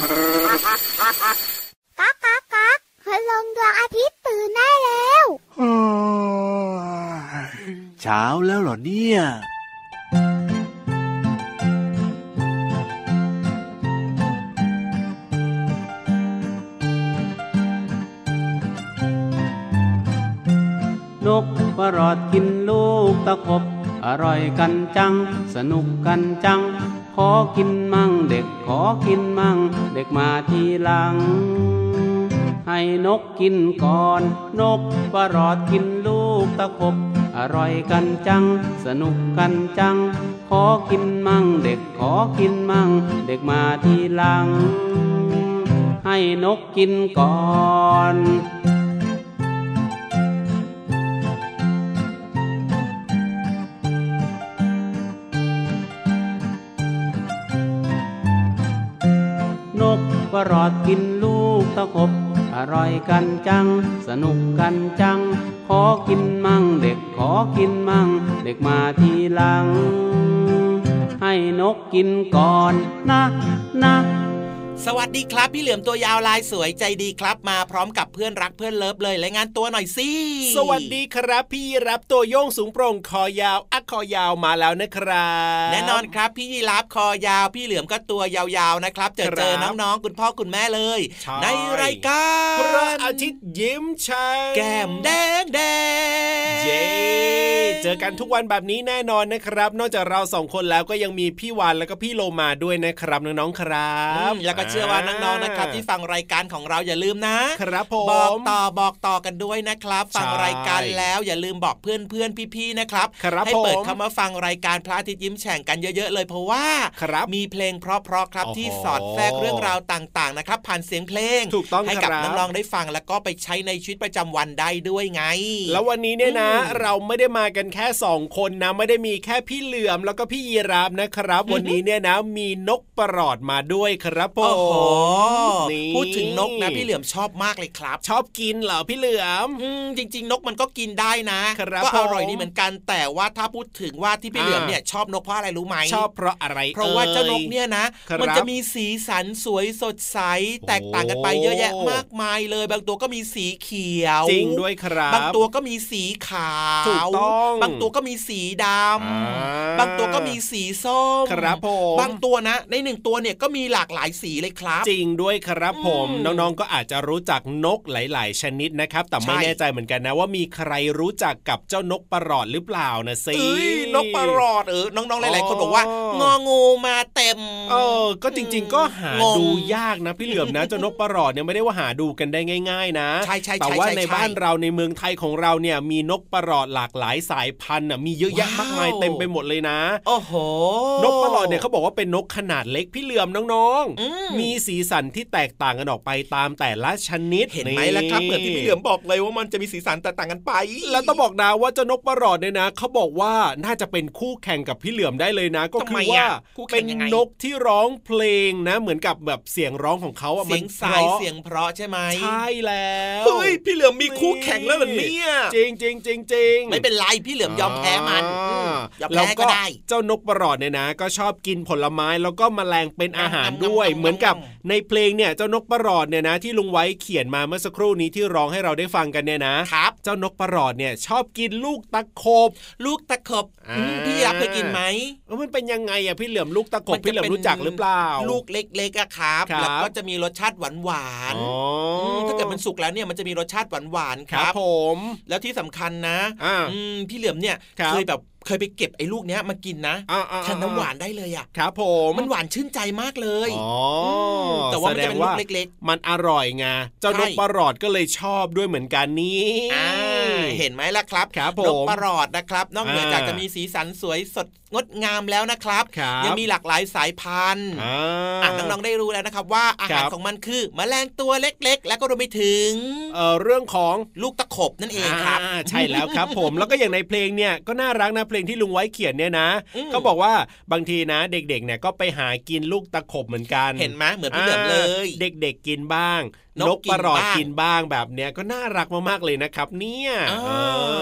ก๊ากก๊ากก๊ากคืลงดวงอาทิตย์ตื่นได้แล้วเช้าแล้วเหรอเนี่ยนกประหลอดกินลูกตะขบอร่อยกันจัง สนุกกันจัง ขอกินมั่งเด็ก ขอกินมั่ง เด็กมาทีหลัง ให้นกกินก่อน นกประหลอดกินลูกตะขบอร่อยกันจัง สนุกกันจัง ขอกินมั่ง เด็กขอกินมั่ง เด็กมาทีหลัง ให้นกกินก่อนน กประหลอดกินลูกตะขบอร่อยกันจัง สนุกกันจัง ขอกินมั่ง เด็กขอกินมั่ง เด็กมาทีหลัง ให้นกกินก่อนนะนะ สวัสดีครับ พี่เหลือมตัวยาวลายสวยใจดีครับ มาพร้อมกับเพื่อนรักเพื่อนเลิฟเลยรายงานตัวหน่อยสิสวัสดีครับ พี่รับตัวโยงสูงโปร่งคอยาวอักคอยาวมาแล้วนะครับแน่นอนครับ พี่ยีรับคอยาวพี่เหลือมก็ตัวยาวๆนะครับเจอครับเจอน้องๆคุณพ่อคุณแม่เลยใช่ในรายการพระอาทิตย์ยิ้มช่างแก้มแดงแดงเย้เจอกันทุกวันแบบนี้แน่นอนนะครับ นอกจากเราสองคนแล้วก็ยังมีพี่วานแล้วก็พี่โลมาด้วยนะครับน้องๆครัอืบมแล้วก็เชื่อว่าน้องๆนะครับที่ฟังรายการของเราอย่าลืมนะ ครับผมบอกต่อบอกต่อกันด้วยนะครับ ฟังใช่รายการแล้วอย่าลืมบอกเพื่อนเพื่อนๆพี่ๆนะครับครับให้เปิดผมเข้ามาฟังรายการพระอาทิตย์ยิ้มแฉ่งกันเยอะๆเลยเพราะว่าครับมีเพลงเพราะๆครับโอ้โหที่สอดแทรกเรื่องราวต่างๆนะครับ ผ่านเสียงเพลงถูกต้องให้กับครับน้องๆได้ฟังแล้วก็ไปใช้ในชีวิตประจำวันได้ด้วยไง แล้ววันนี้เนี่ยนะอืมเราไม่ได้มากันแค่สองคนนะไม่ได้มีแค่พี่เหลือมแล้วก็พี่ยีราฟนะครับ วันนี้เนี่ยนะมีนกประหลอดมาด้วยครับผมโอ้โหนี่พูดถึงนกนะพี่เหลือมชอบมากเลยครับ ชอบกินเหรอพี่เหลือมอืมจริง ๆ นกมันก็กินได้นะครับก็อร่อยผมดีเหมือนกันแต่ว่าถ้าพูดถึงว่าที่พี่อ่าเหลือมเนี่ยชอบนกเพราะอะไรรู้ไหมชอบเพราะอะไร เพราะว่าเจ้านกเนี่ยนะครับมันจะมีสีสันสวยสดใสแตกต่างกันไปเยอะแยะมากมายเลย บางตัวก็มีสีเขียว จริงด้วยครับ บางตัวก็มีสีขาวถูกต้องบางตัวก็มีสีดอ่าำบางตัวก็มีสีส้มครับผมบางตัวนะ ในหนึ่งตัวเนี่ยก็มีหลากหลายสีเลยครับ จริงด้วยครับผมอืมน้องๆก็อาจจะรู้จักนกหลาย ๆ ชนิดนะครับ แต่ไม่ใช่แน่ใจเหมือนกันนะว่ามีใครรู้จักกับเจ้านกประหลอดหรือเปล่านะสิเอ้ยนกประหลอดเออน้องๆหลาย ๆ คนบอกว่าอ๋ององูมาเต็มเออก็จริง ๆ ก็หางงดูยากนะพี่เหลือมนะเจ้านกประหลอดเนี่ยไม่ได้ว่าหาดูกันได้ง่าย ๆ นะใช่ใช่ใช่แต่ว่าใช่ในใช่บ้านเราในเมืองไทยของเราเนี่ยมีนกประหลอดหลากหลายสายพันธุ์น่ะมีเยอะแยะว้าวมากมายเต็มไปหมดเลยนะ โอ้โห นกประหลอดเนี่ยเขาบอกว่าเป็นนกขนาดเล็กพี่เหลือมน้องอืมๆมีสีสันที่แตกต่างกันออกไปตามแต่ละชนิดเห็นไหมล่ะครับเหมือนที่พี่เหลือมบอกเลยว่ามันจะมีสีสันแตกต่างกันไป แล้วต้องบอกนะว่าเจ้านกประหลอดเนี่ยนะเขาบอกว่าน่าจะเป็นคู่แข่งกับพี่เหลือมได้เลยนะ ก็ทำคืไมอว่าอะคู่แข่เป็นงยังไงนกที่ร้องเพลงนะ เหมือนกับแบบเสียงร้องของเขาอะเสียงมันสายพระเสียงเพราะใช่ไหมใช่แล้วเฮ้ยพี่เหลือมมีคู่แข่งแล้วเหรอเนี่ยจริงจริงจริงจริงไม่เป็นไรพี่เหลือมยอมแพ้มันอืมยอมแล้วแพ้ก็ได้ เจ้านกประหลอดเนี่ยนะ ก็ชอบกินผลไม้แล้วก็แมลงเป็นอาหารด้วยงำๆๆๆเหมือนกับในเพลงเนี่ยเจ้านกประหลอดเนี่ยนะที่ลุงไว้เขียนมาเมื่อสักครู่นี้ที่ร้องให้เราได้ฟังกันเนี่ยนะครับเจ้านกประหลอดเนี่ยชอบกินลูกตะขบ ลูกตะขบอ่าอืมพี่รับเคยกินไหมเออมันเป็นยังไงอะพี่เหลือมลูกตะขบมันจะพี่เหลือมเป็นรู้จักหรือเปล่า ลูกเล็กๆอะครับครับแล้วก็จะมีรสชาติหวานหวานๆอ๋อมถ้าเกิดมันสุกแล้วเนี่ยมันจะมีรสชาติหวานหวานๆคครัรับบผม แล้วที่สำคัญนะอ่าอืมพี่เหลือมเนี่ยครับเคยแบบเคยไปเก็บไอ้ลูกเนี้ยมากินนะอ่าอ่าแทนน้ำหวานได้เลยอะครับผมมันหวานชื่นใจมากเลยอ๋อมแต่ว่ามันแสดจะงเป็นลูว่ากเล็กมันอร่อยไงเจ้าใช่นกประหลอดก็เลยชอบด้วยเหมือนกันนี่ๆอ่าเห็นไหมล่ะครับครับผมนกประหลอดนะครับ นอกเหนือจากอ่าจะมีสีสันสวยสด งดงามแล้วนะครับครับยังมีหลากหลายสายพันธุ์อ่าอะน้องๆได้รู้แล้วนะครับ ว่าอาครัหารบของมันคือแมลงตัวเล็กๆ แล้วก็รวมไปถึงเอ่อเรื่องของลูกตะขบนั่นเองครับอ่าใช่แล้วครับผมแล้วก็อย่างในเพลงเนี่ยก็น่ารักนะเพลงที่ลุงไว้เขียนเนี่ยนะอืมก็บอกว่าบางทีนะเด็กๆเนี่ยก็ไปหากินลูกตะขบเหมือนกัน เห็นไหมเหมือนพี่เหลือมเลย เด็กๆกินบ้างนนกกกินประหลอดบ้างกินบ้างแบบเนี้ยก็น่ารักมากๆเลยนะครับ เนี่ยอ่าเอ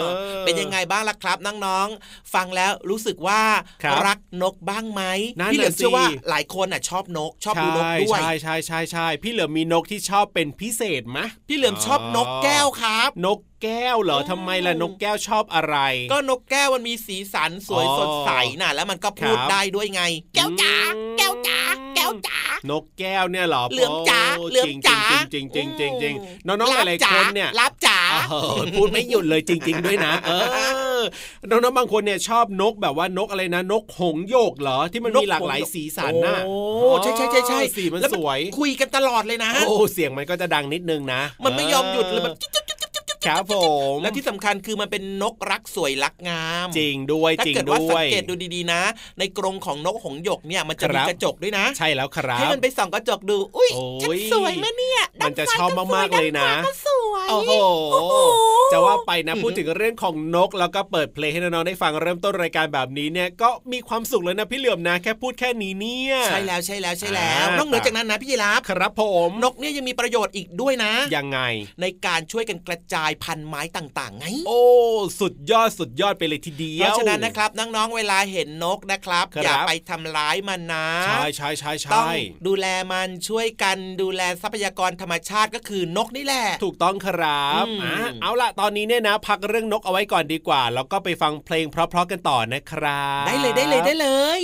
อเป็นยังไงบ้างล่ะครับน้องๆฟังแล้วรู้สึกว่าครับรักนกบ้างไหมนั่นพี่เหลือมน่ะสิเชื่อว่าหลายคนอะชอบนกชอบดูนกด้วยใช่ใช่ใช่ใช่พี่เหลือมมีนกที่ชอบเป็นพิเศษไหมพี่เหลือมชอบนกแก้วครับ นกแก้วเหรออืมทำไมล่ะนกแก้วชอบอะไร ก็นกแก้วมันมีสีสันสวยอ๋อสดใสน่ะ แล้วมันก็พูดครับได้ด้วยไง แก้วจ๋าแก้วจ๋าแก้วจ๋า นกแก้วเนี่ยเหรอเหลือมจ๋าโเหลือมจ๋าจริงจริงจริงจริงจริงอืมน้องๆหลายๆคนเนี่ยรับจ๋าเออพูดไม่หยุดเลยจริง ๆ ด้วยนะ เออน้องๆบางคนเนี่ยชอบนกแบบว่านกอะไรนะนกหงส์โยกเหรอที่มันมีหลากหลายสีสันน่ะโอ้ใช่ใช่ใช่ใช่สีมันแล้วสวย คุยกันตลอดเลยนะ โอ้เสียงมันก็จะดังนิดนึงนะ มันไม่ยอมหยุดเลยแบบจิ๊บ จิ๊บจิ๊บจิ๊บจิ๊บจิ๊บครับผมแล้วที่สำคัญคือมันเป็นนกรักสวยรักงาม จริงด้วยถ้าจริงเกิดด้ว่าสัวงยเกตดูดีๆนะ ในกรงของนกหงส์หยกเนี่ยมันจะมีครับกระจกด้วยนะ ใช่แล้วครับให้มันไปส่องกระจกดูอุ้ยโอ้ยฉันสวยไหมเนี่ยมันจะด้าชอบซ้มากๆเลยนะด้ขวก็สวยโอ้โหโอ้โหจะว่าไปนะอืมพูดถึงเรื่องของนกแล้วก็เปิดเพลงให้น้องๆได้ฟังเริ่มต้นรายการแบบนี้เนี่ยก็มีความสุขเลยนะพี่เหลือมนะ แค่พูดแค่นี้เนี่ยใช่แล้วใช่แล้วใช่แล้วอ่านอกเหนือจากนั้นนะพี่ยีราฟครับผมนกเนี่ยยังมีประโยชน์อีกด้วยนะ ยังไง ในการช่วยกันกระจายพันธุ์ไม้ต่างๆไง โอ้ สุดยอดสุดยอดไปเลยทีเดียว เพราะฉะนั้นนะครับน้องๆเวลาเห็นนกนะครับครับอย่าไปทำร้ายมันนะ ใช่ใช่ใช่ต้องใช่ดูแลมันช่วยกันดูแลทรัพยากรธรรมชาติก็คือนกนี่แหละ ถูกต้องครับอืมอะเอาล่ะตอนนี้เนี่ยนะ พักเรื่องนกเอาไว้ก่อนดีกว่า แล้วก็ไปฟังเพลงเพราะๆกันต่อนะครับ ได้เลยได้เลยได้เลย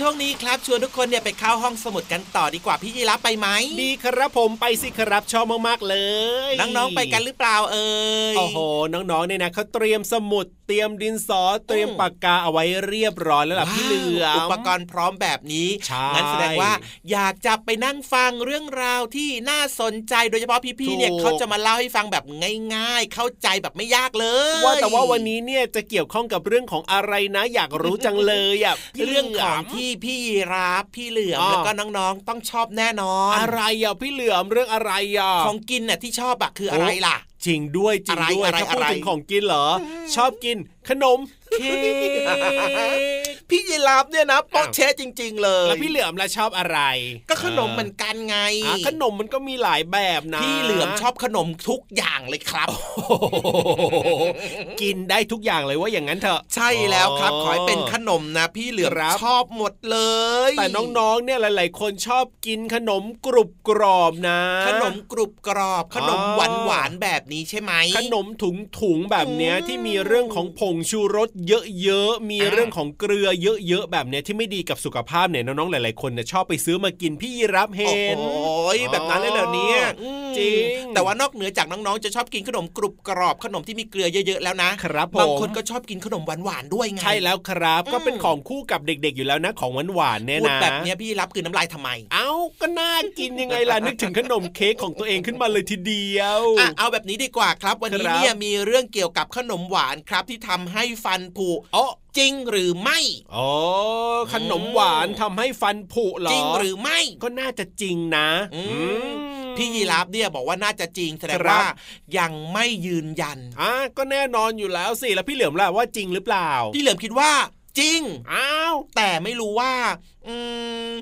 ช่วงนี้ครับชวนทุกคนเนี่ยไปเข้าห้องสมุดกันต่อดีกว่าพี่ยีรับไปไหมดีครับผมไปสิครับชอบมากๆเลย น้องๆไปกันหรือเปล่าเอ่ยโอ้โหน้องๆเนี่ยนะเขาเตรียมสมุดเต รียมดินสอเตรียมอืมปากกาเอาไว้เรียบร้อยแล้วล่ะพี่เหลือมอุปกรณ์พร้อมแบบนี้ใช่งั้นแสดงว่า อยากจะไปนั่งฟังเรื่องราวที่น่าสนใจโดยเฉพาะพี่ๆเนี่ยถูกเขาจะมาเล่าให้ฟังแบบง่าย ๆ เข้าใจแบบไม่ยากเลย ว่าแต่ว่าวันนี้เนี่ยจะเกี่ยวข้องกับเรื่องของอะไรนะ อยากรู้จังเลยอะพี่เรื่องของหลืมที่พี่ยีรับพี่เหลือมอ๋อแล้วก็น้องๆต้องชอบแน่นอน อะไรอะพี่เหลือมเรื่องอะไรอะของกินน่ะที่ชอบอะคืออะไรล่ะ จริงด้วยจริงด้วยอะไรถ้าพูดอะไรถึงของกินเหรอ ชอบกินขนมเค้ก พี่ยีรับเนี่ยนะโป๊ะเชะจริง ๆ เลยแล้วพี่เหลือมล่ะชอบอะไร ก็ขนมเหมือนกันไงอะขนมมันก็มีหลายแบบนะ พี่เหลือมชอบขนมทุกอย่างเลยครับ กินได้ทุกอย่างเลยว่าอย่างนั้นเถอะ ใช่แล้วครับขอให้เป็นขนมนะ พี่เหลือมครับชอบหมดเลย แต่น้องๆเนี่ยหลาย ๆ คนชอบกินขนมกรุบกรอบนะ ขนมกรุบกรอบ ขนมอ๋อหวานหวานๆแบบนี้ใช่ไหมขนมถุงถุงๆแบบเนี้ยอืมที่มีเรื่องของผงชูรสเยอะๆ มีอ่าเรื่องของเกลือเยอะๆ แบบเนี้ยที่ไม่ดีกับสุขภาพเนี่ยน้องๆ หลายๆ คนเนี่ยชอบไปซื้อมากินพี่ยีรับเห็โอ้นโหแบบนั้นเลยเหรอเนี่ยอืมจริง แต่ว่านอกเหนือจากน้องๆ จะชอบกินขนมกรุบกรอบขนมที่มีเกลือเยอะๆ แล้วนะครับผมบางคนก็ชอบกินขนมหวานๆ ด้วยไง ใช่แล้วครับอืมก็เป็นของคู่กับเด็กๆ อยู่แล้วนะของหวานๆ เนี่ยพูดนะแบบเนี้ยพี่รับคือน้ำลายทำไม เอ้า ก็น่ากินยังไงล่ะนึกถึงขนมเค้กของตัวเองขึ้นมาเลยทีเดียวอะเอาแบบนี้ดีกว่าครับ วันนี้ครับเนี่ยมีเรื่องเกี่ยวกับขนมหวานครับที่ทำให้ฟันผุอ๋อจริงหรือไม่อ๋อขนมหวานทำให้ฟันผุเหรอจริงหรือไม่ก็น่าจะจริงนะ อืมอืมพี่ยีราฟเนี่ยบอกว่าน่าจะจริงแสดงครับว่ายังไม่ยืนยันอะก็แน่นอนอยู่แล้วสิแล้วพี่เหลือมล่ะว่าจริงหรือเปล่า พี่เหลิมคิดว่าจริง อ้าว แต่ไม่รู้ว่า อืม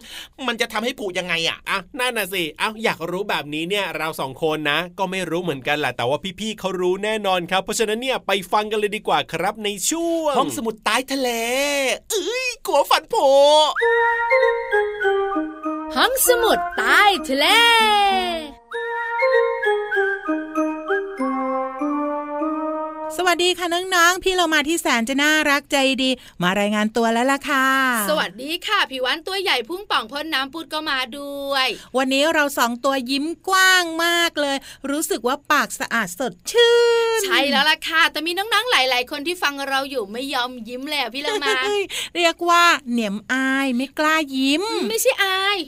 มันจะทำให้ผุยังไงอะอะนั่นน่ะสิเอ้าอยากรู้แบบนี้เนี่ยเราสองคนนะ ก็ไม่รู้เหมือนกันแหละแต่ว่าพี่ๆเขารู้แน่นอนครับ เพราะฉะนั้นเนี่ยไปฟังกันเลยดีกว่าครับในช่วงห้องสมุดใต้ทะเลเอ้ยกลัวฟันผุห้องสมุดใต้ทะเล สวัสดีค่ะน้องๆ พี่เรามาที่แสนจะน่ารักใจดี มารายงานตัวแล้วล่ะค่ะ สวัสดีค่ะพี่วันตัวใหญ่พุ่งป่องพ่นน้ำปุดก็มาด้วย วันนี้เราสองตัวยิ้มกว้างมากเลย รู้สึกว่าปากสะอาดสดชื่น ใช่แล้วล่ะค่ะ แต่มีน้องๆ หลาย ๆ คนที่ฟังเราอยู่ไม่ยอมยิ้มเลยอะพี่เรามาเฮ้ยเรียกว่าเหนียมอายไม่กล้ายิ้ม ไม่ใช่อาย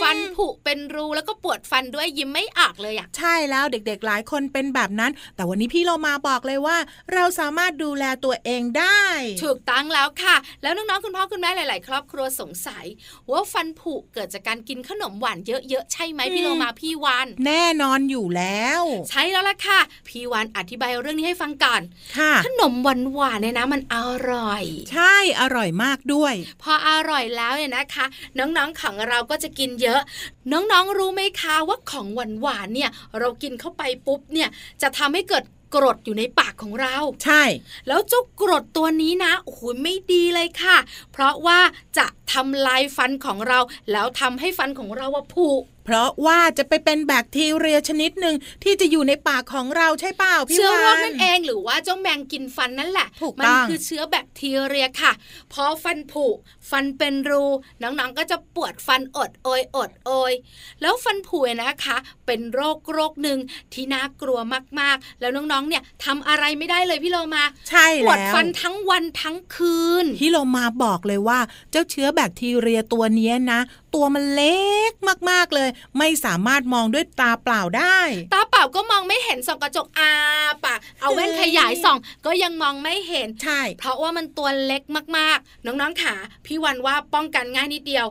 ฟันผุเป็นรูแล้วก็ปวดฟันด้วยยิ้มไม่ออกเลยอะใช่แล้วเด็กๆหลายคนเป็นแบบนั้น แต่วันนี้พี่เรามาบอกเลยว่า เราสามารถดูแลตัวเองได้ถูกตั้งแล้วค่ะ แล้วน้องๆคุณพ่อคุณแม่หลาย ๆ ครอบครัวสงสัย ว่าฟันผุเกิดจากการกินขนมหวานเยอะๆใช่ไหมพี่โลมาพี่วันแน่นอนอยู่แล้ว ใช่แล้วล่ะค่ะ พี่วันอธิบายเรื่องนี้ให้ฟังก่อนค่ะ ขนมหวานๆเนี่ยนะมันอร่อย ใช่อร่อยมากด้วย พออร่อยแล้วเนี่ยนะคะ น้องๆของเราก็จะกินเยอะ น้องๆรู้ไหมคะว่าของหวานๆเนี่ย เรากินเข้าไปปุ๊บเนี่ยจะทำให้เกิดกรดอยู่ในปากของเรา ใช่ แล้วเจ้ากรดตัวนี้นะโอ้โหไม่ดีเลยค่ะ เพราะว่าจะทำลายฟันของเรา แล้วทำให้ฟันของเราว่าผุ เพราะว่าจะไปเป็นแบคทีเรียชนิดหนึ่งที่จะอยู่ในปากของเราใช่เปล่าพี่เชื้อโรควานั่นเองหรือว่าเจ้าแมงกินฟันนั่นแหละถูกมัต้องคือเชื้อแบคทีเรียค่ะพอฟันผุฟันเป็นรูน้องๆก็จะปวดฟันอดโอยอดโอยแล้วฟันผุเนี่ยนะคะ เป็นโรคโรคหนึ่งที่น่ากลัวมากๆ แล้วน้องๆเนี่ยทำอะไรไม่ได้เลยพี่โลมา ใช่ปวดแล้วฟันทั้งวันทั้งคืนพี่เรามาบอกเลยว่าเจ้าเชื้อแบคทีเรียตัวเนี้ยนะ ตัวมันเล็กมากๆเลย ไม่สามารถมองด้วยตาเปล่าได้ ตาเปล่าก็มองไม่เห็นส่องกระจกอาปากเอาแว่นขยายส่อง ก็ยังมองไม่เห็นใช่ เพราะว่ามันตัวเล็กมากๆ น้องๆขาพี่วันว่าป้องกันง่ายนิดเดียว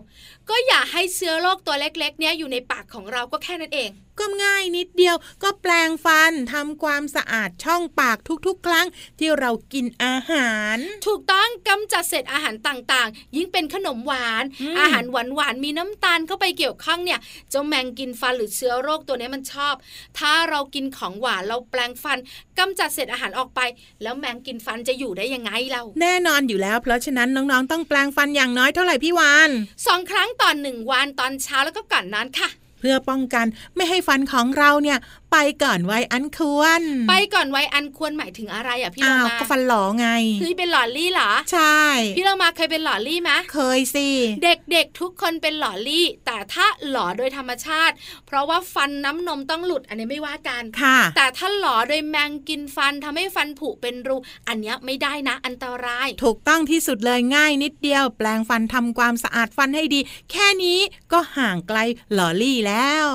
ก็อย่าให้เชื้อโรคตัวเล็กๆ เนี้ยอยู่ในปากของเราก็แค่นั้นเอง ก็ง่ายนิดเดียวก็แปลงฟันทำความสะอาดช่องปากทุกๆ ครั้งที่เรากินอาหาร ถูกต้องกำจัดเศษอาหารต่างๆ ยิ่งเป็นขนมหวานอืมอาหารหวานๆมีน้ำตาลเข้าไปเกี่ยวข้องเนี่ยเจ้าแมงกินฟันหรือเชื้อโรคตัวเนี้ยมันชอบ ถ้าเรากินของหวานเราแปลงฟันกำจัดเศษอาหารออกไป แล้วแมงกินฟันจะอยู่ได้ยังไงเรา แน่นอนอยู่แล้ว เพราะฉะนั้นน้องๆต้องแปลงฟันอย่างน้อยเท่าไหร่พี่วานสองครั้งต่อนหนึ่งวันตอนเช้าแล้วก็ก่อนนอนค่ะ เพื่อป้องกันไม่ให้ฟันของเราเนี่ย ไปก่อนวัยอันควร ไปก่อนวัยอันควรหมายถึงอะไรอะพี่เราอ้าวมาก็ฟันหลอไงเฮ้ยเป็นหล่อลี่เหรอ ใช่ พี่เรามาเคยเป็นหล่อลี่ไหมเคยสิ เด็กๆทุกคนเป็นหล่อลี่ แต่ถ้าหล่อโดยธรรมชาติ เพราะว่าฟันน้ำนมต้องหลุดอันนี้ไม่ว่ากันค่ะ แต่ถ้าหล่อโดยแมงกินฟันทำให้ฟันผุเป็นรู อันเนี้ยไม่ได้นะ อันตราย ถูกต้องที่สุดเลยง่ายนิดเดียว แปลงฟันทำความสะอาดฟันให้ดี แค่นี้ก็ห่างไกลหลอลี่แล้ว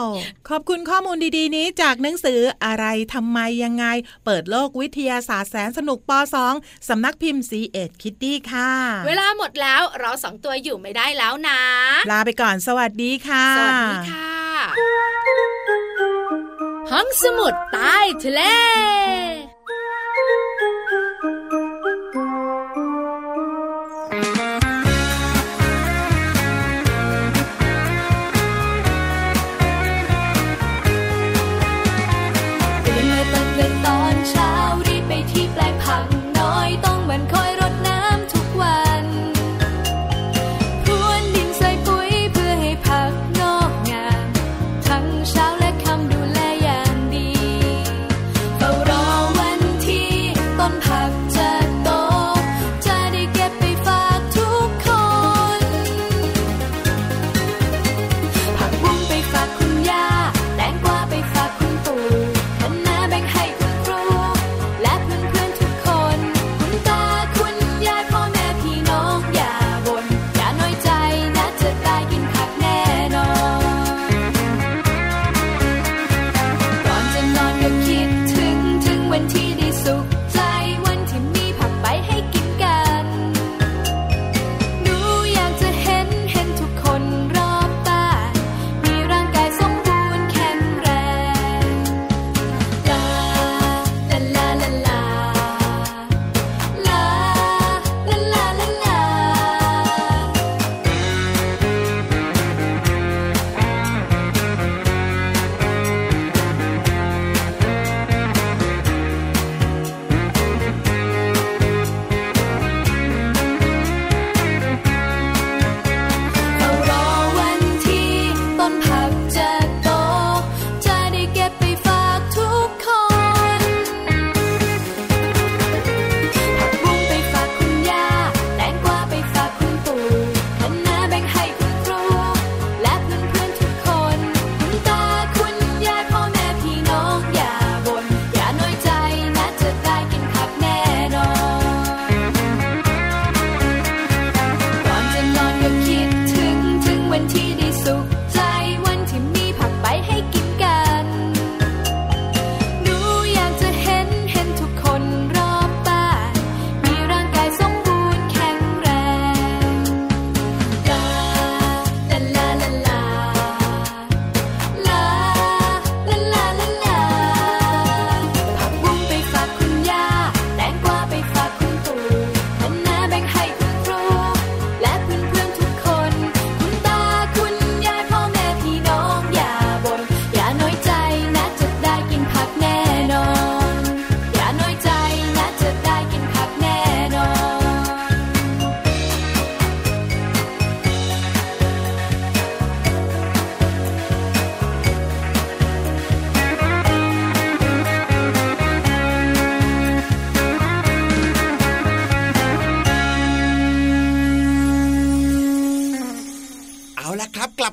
ขอบคุณข้อมูลดีๆนี้จากหนังสืออะไรทำไมยังไง เปิดโลกวิทยาศาสตร์แสนสนุกป .2 สำนักพิมพ์ C ีเอ็ดคิตตี้ค่ะ เวลาหมดแล้วเราสองตัวอยู่ไม่ได้แล้วนะ ลาไปก่อนสวัสดีค่ะ สวัสดีค่ะ ห้องสมุดใต้ทะเล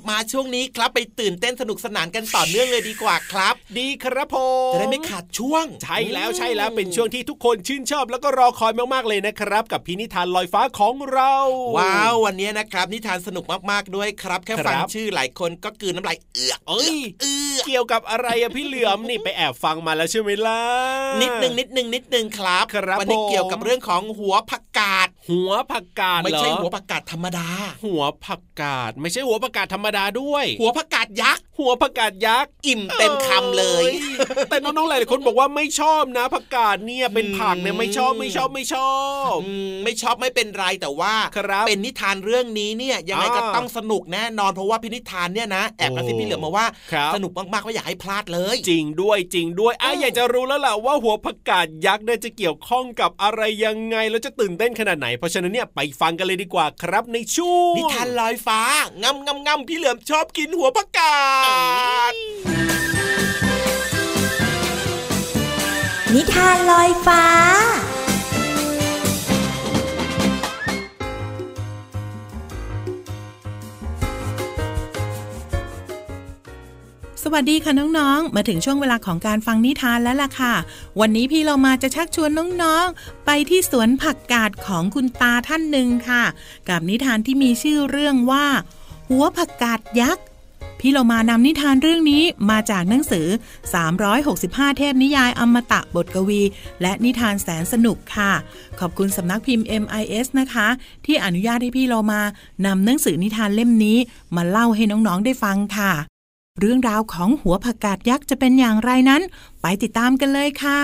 มาช่วงนี้ครับไปตื่นเต้นสนุกสนานกันต่อเนื่องเลยดีกว่าครับ ดีครับผมจะได้ไม่ขาดช่วง ใช่แล้วใช่แล้วเป็นช่วงที่ทุกคนชื่นชอบ แล้วก็รอคอยมากๆเลยนะครับ กับพินิธานลอยฟ้าของเรา ว้าววันนี้นะครับ นิทานสนุกมากๆด้วยครับ แค่ฟังครับชื่อหลายคนก็กลืนน้ำลายเอือกเอ้ยเอือกเกี่ยวกับอะไรอะพี่เหลือมนี่ไปแอบฟังมาแล้วใช่ไหมล่ะนิดนึงนิดนึงนิดนึงครับครับวันี้ผมเกี่ยวกับเรื่องของหัวผักกาดหัวผักกาดไม่เหรอใช่หัวผักกาดธรรมดา หัวผักกาดไม่ใช่หัวผักกาดธรรมดาด้วย หัวผักกาดยักษ์หัวผักกาดยักษ์อิ่มเต็มคำเลยอ้แต่น้องๆหลายๆคนบอกว่าไม่ชอบนะผักกาดเนี่ยเป็นผักเนี่ยไม่ชอบไม่ชอบไม่ชอบอืมไม่ชอบไม่เป็นไรแต่ว่าครับเป็นนิทานเรื่องนี้เนี่ยยังไงก็อ่าต้องสนุกแน่นอนเพราะว่าพินิทานเนี่ยนะแอบกระซิบพี่เหลือมมาว่าครับสนุกมากๆว่าอยากให้พลาดเลย จริงด้วยจริงด้วยอะเออออยากจะรู้แล้วล่ะว่าหัวผักกาดยักษ์เนี่ยจะเกี่ยวข้องกับอะไรยังไงแล้วจะตื่นเต้นขนาดไหน เพราะฉะนั้นเนี่ยไปฟังกันเลยดีกว่าครับในช่วงนิทานลอยฟ้างำงำงำพี่เหลือมชอบกินหัวผักกาดนิทานลอยฟ้าสวัสดีค่ะน้องๆ มาถึงช่วงเวลาของการฟังนิทานแล้วล่ะค่ะ วันนี้พี่เรามาจะชักชวนน้องๆ ไปที่สวนผักกาดของคุณตาท่านหนึ่งค่ะ กับนิทานที่มีชื่อเรื่องว่า หัวผักกาดยักษ์พี่เรามานำนิทานเรื่องนี้มาจากหนังสือ 365 เทพนิยายอมตะบทกวี และนิทานแสนสนุกค่ะ ขอบคุณสำนักพิมพ์ MIS นะคะ ที่อนุญาตให้พี่เรามานำหนังสือนิทานเล่มนี้ มาเล่าให้น้องๆได้ฟังค่ะ เรื่องราวของหัวผักกาดยักษ์จะเป็นอย่างไรนั้น ไปติดตามกันเลยค่ะ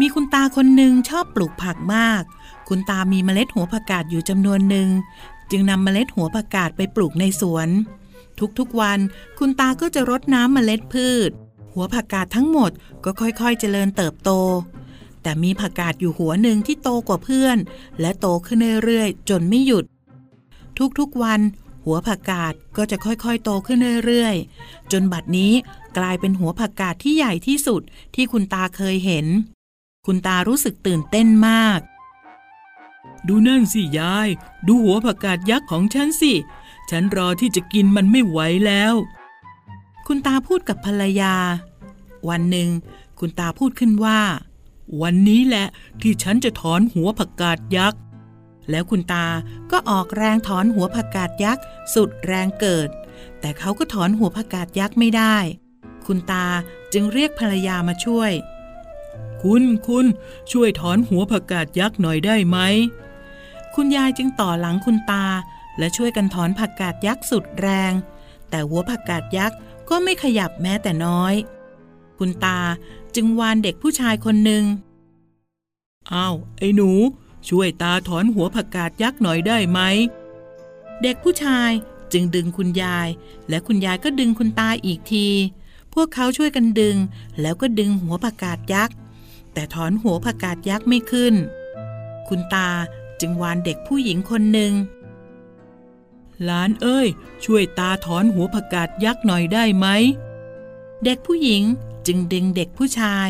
มีคุณตาคนหนึ่งชอบปลูกผักมาก คุณตามีเมล็ดหัวผักกาดอยู่จำนวนหนึ่ง จึงนำเมล็ดหัวผักกาดไปปลูกในสวน ทุกๆวันคุณตาก็จะรดน้ำเมล็ดพืช หัวผักกาดทั้งหมดก็ค่อยๆเจริญเติบโต แต่มีผักกาดอยู่หัวหนึ่งที่โตกว่าเพื่อน และโตขึ้นเรื่อยๆจนไม่หยุด ทุกๆวัน หัวผักกาดก็จะค่อยๆ โตขึ้นเรื่อยๆ จนบัดนี้กลายเป็นหัวผักกาดที่ใหญ่ที่สุดที่คุณตาเคยเห็น คุณตารู้สึกตื่นเต้นมาก ดูนั่นสิยาย ดูหัวผักกาดยักษ์ของฉันสิ ฉันรอที่จะกินมันไม่ไหวแล้ว คุณตาพูดกับภรรยา วันหนึ่ง คุณตาพูดขึ้นว่า วันนี้แหละที่ฉันจะถอนหัวผักกาดยักษ์ แล้วคุณตาก็ออกแรงถอนหัวผักกาดยักษ์ สุดแรงเกิด แต่เขาก็ถอนหัวผักกาดยักษ์ไม่ได้ คุณตาจึงเรียกภรรยามาช่วย คุณคุณช่วยถอนหัวผักกาดยักษ์หน่อยได้ไหม คุณยายจึงต่อหลังคุณตา และช่วยกันถอนผักกาดยักษ์สุดแรง แต่หัวผักกาดยักษ์ก็ไม่ขยับแม้แต่น้อย คุณตาจึงวานเด็กผู้ชายคนหนึ่งอ้าว ไอ้หนู ช่วยตาถอนหัวผักกาดยักษ์หน่อยได้ไหม เด็กผู้ชายจึงดึงคุณยาย และคุณยายก็ดึงคุณตาอีกที พวกเขาช่วยกันดึง แล้วก็ดึงหัวผักกาดยักษ์แต่ถอนหัวผักกาดยักษ์ไม่ขึ้น คุณตา จึงวานเด็กผู้หญิงคนหนึ่งหลานเอ้ย ช่วยตาถอนหัวผักกาดยักษ์หน่อยได้ไหม เด็กผู้หญิงจึงดึงเด็กผู้ชาย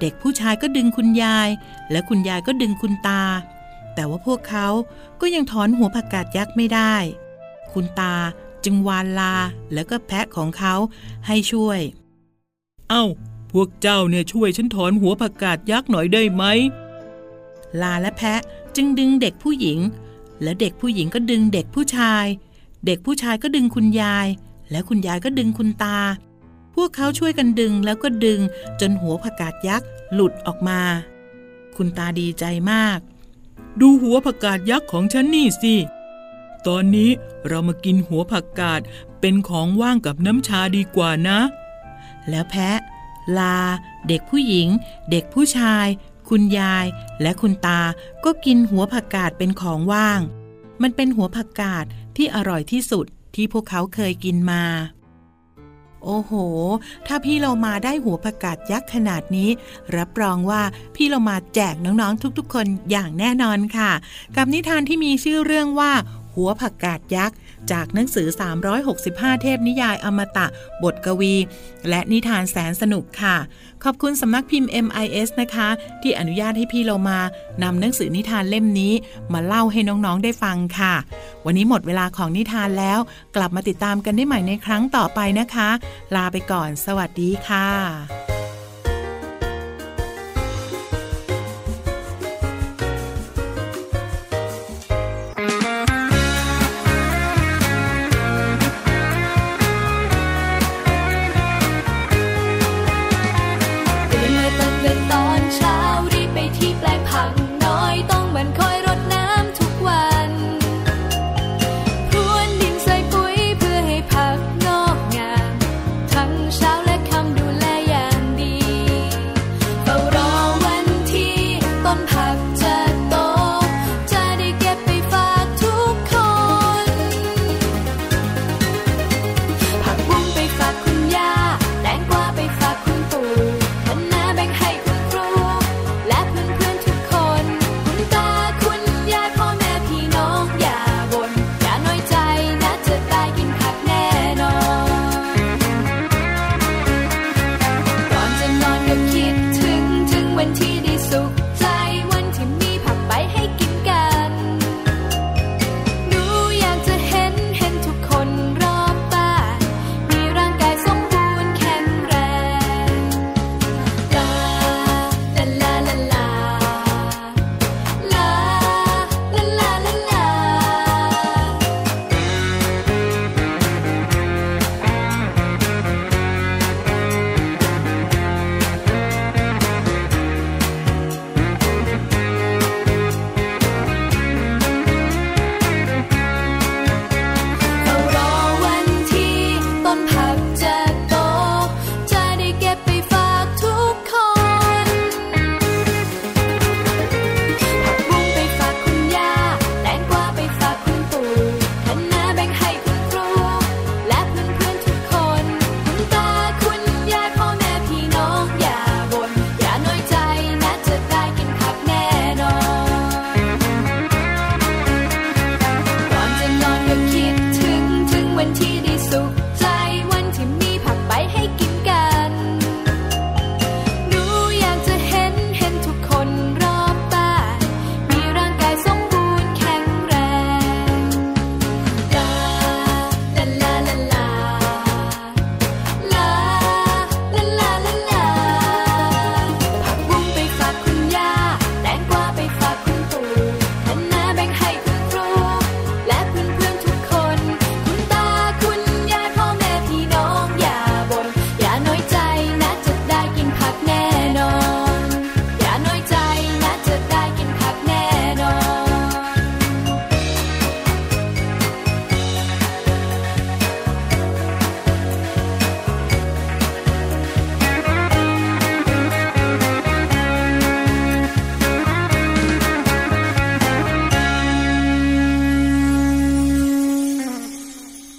เด็กผู้ชายก็ดึงคุณยาย และคุณยายก็ดึงคุณตา แต่ว่าพวกเขาก็ยังถอนหัวผักกาดยักษ์ไม่ได้ คุณตาจึงวานลาแล้วก็แพะของเขาให้ช่วย เอ้า พวกเจ้าเนี่ยช่วยฉันถอนหัวผักกาดยักษ์หน่อยได้ไหม ลาและแพะ จึงดึงเด็กผู้หญิง และเด็กผู้หญิงก็ดึงเด็กผู้ชาย เด็กผู้ชายก็ดึงคุณยาย และคุณยายก็ดึงคุณตา พวกเขาช่วยกันดึงแล้วก็ดึงจนหัวผักกาดยักษ์หลุดออกมา คุณตาดีใจมาก ดูหัวผักกาดยักษ์ของฉันนี่สิ ตอนนี้เรามากินหัวผักกาดเป็นของว่างกับน้ำชาดีกว่านะ แล้วแพะ ลา เด็กผู้หญิง เด็กผู้ชาย คุณยายและคุณตาก็กินหัวผักกาดเป็นของว่าง มันเป็นหัวผักกาดที่อร่อยที่สุดที่พวกเขาเคยกินมา โอ้โห ถ้าพี่เรามาได้หัวผักกาดยักษ์ขนาดนี้ รับรองว่าพี่เรามาแจกน้องๆทุกๆ คนอย่างแน่นอนค่ะ กับนิทานที่มีชื่อเรื่องว่า หัวผักกาดยักษ์ จากหนังสือ 365 เทพนิยายอมตะ บทกวี และนิทานแสนสนุกค่ะ ขอบคุณสำนักพิมพ์ MIS นะคะ ที่อนุญาตให้พี่เรามานำหนังสือนิทานเล่มนี้ มาเล่าให้น้องๆได้ฟังค่ะ วันนี้หมดเวลาของนิทานแล้ว กลับมาติดตามกันได้ใหม่ในครั้งต่อไปนะคะ ลาไปก่อน สวัสดีค่ะ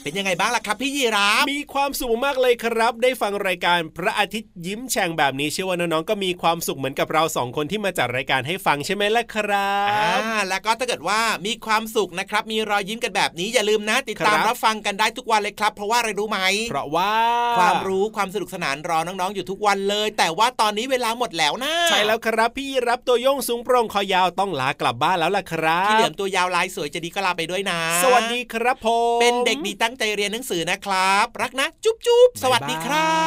เป็นยังไงบ้างล่ะครับพี่ยีราฟมีความสุขมากเลยครับ ได้ฟังรายการพระอาทิตย์ยิ้มแฉ่งแบบนี้เชื่อว่าน้องๆก็มีความสุขเหมือนกับเราสองคนที่มาจัดรายการให้ฟังใช่ไหมล่ะครัอ่าบแล้วก็ถ้าเกิดว่ามีความสุขนะครับ มีรอยยิ้มกันแบบนี้อย่าลืมนะติดตามครับรับฟังกันได้ทุกวันเลยครับ เพราะว่าอะไรรู้ไหมเพราะว่าความรู้ความสนุกสนานรอน้องๆอยู่ทุกวันเลย แต่ว่าตอนนี้เวลาหมดแล้วนะใช่แล้วครับ พี่รับตัวโยงสูงโปร่งคอยาวต้องลากลับบ้านแล้วล่ะครับพี่เหลือมตัวยาวลายสวยใจะดีก็ลาไปด้วยนะ สวัสดีครับผมเป็นเด็กดีตั้งใจเรียนหนังสือนะครับ รักนะ จุ๊บจุ๊บสวัสดีครั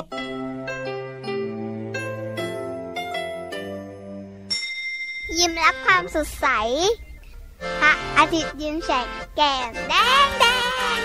บยิ้มรับความสดใส พระอาทิตย์ยิ้มแฉกแก้มแดงแดง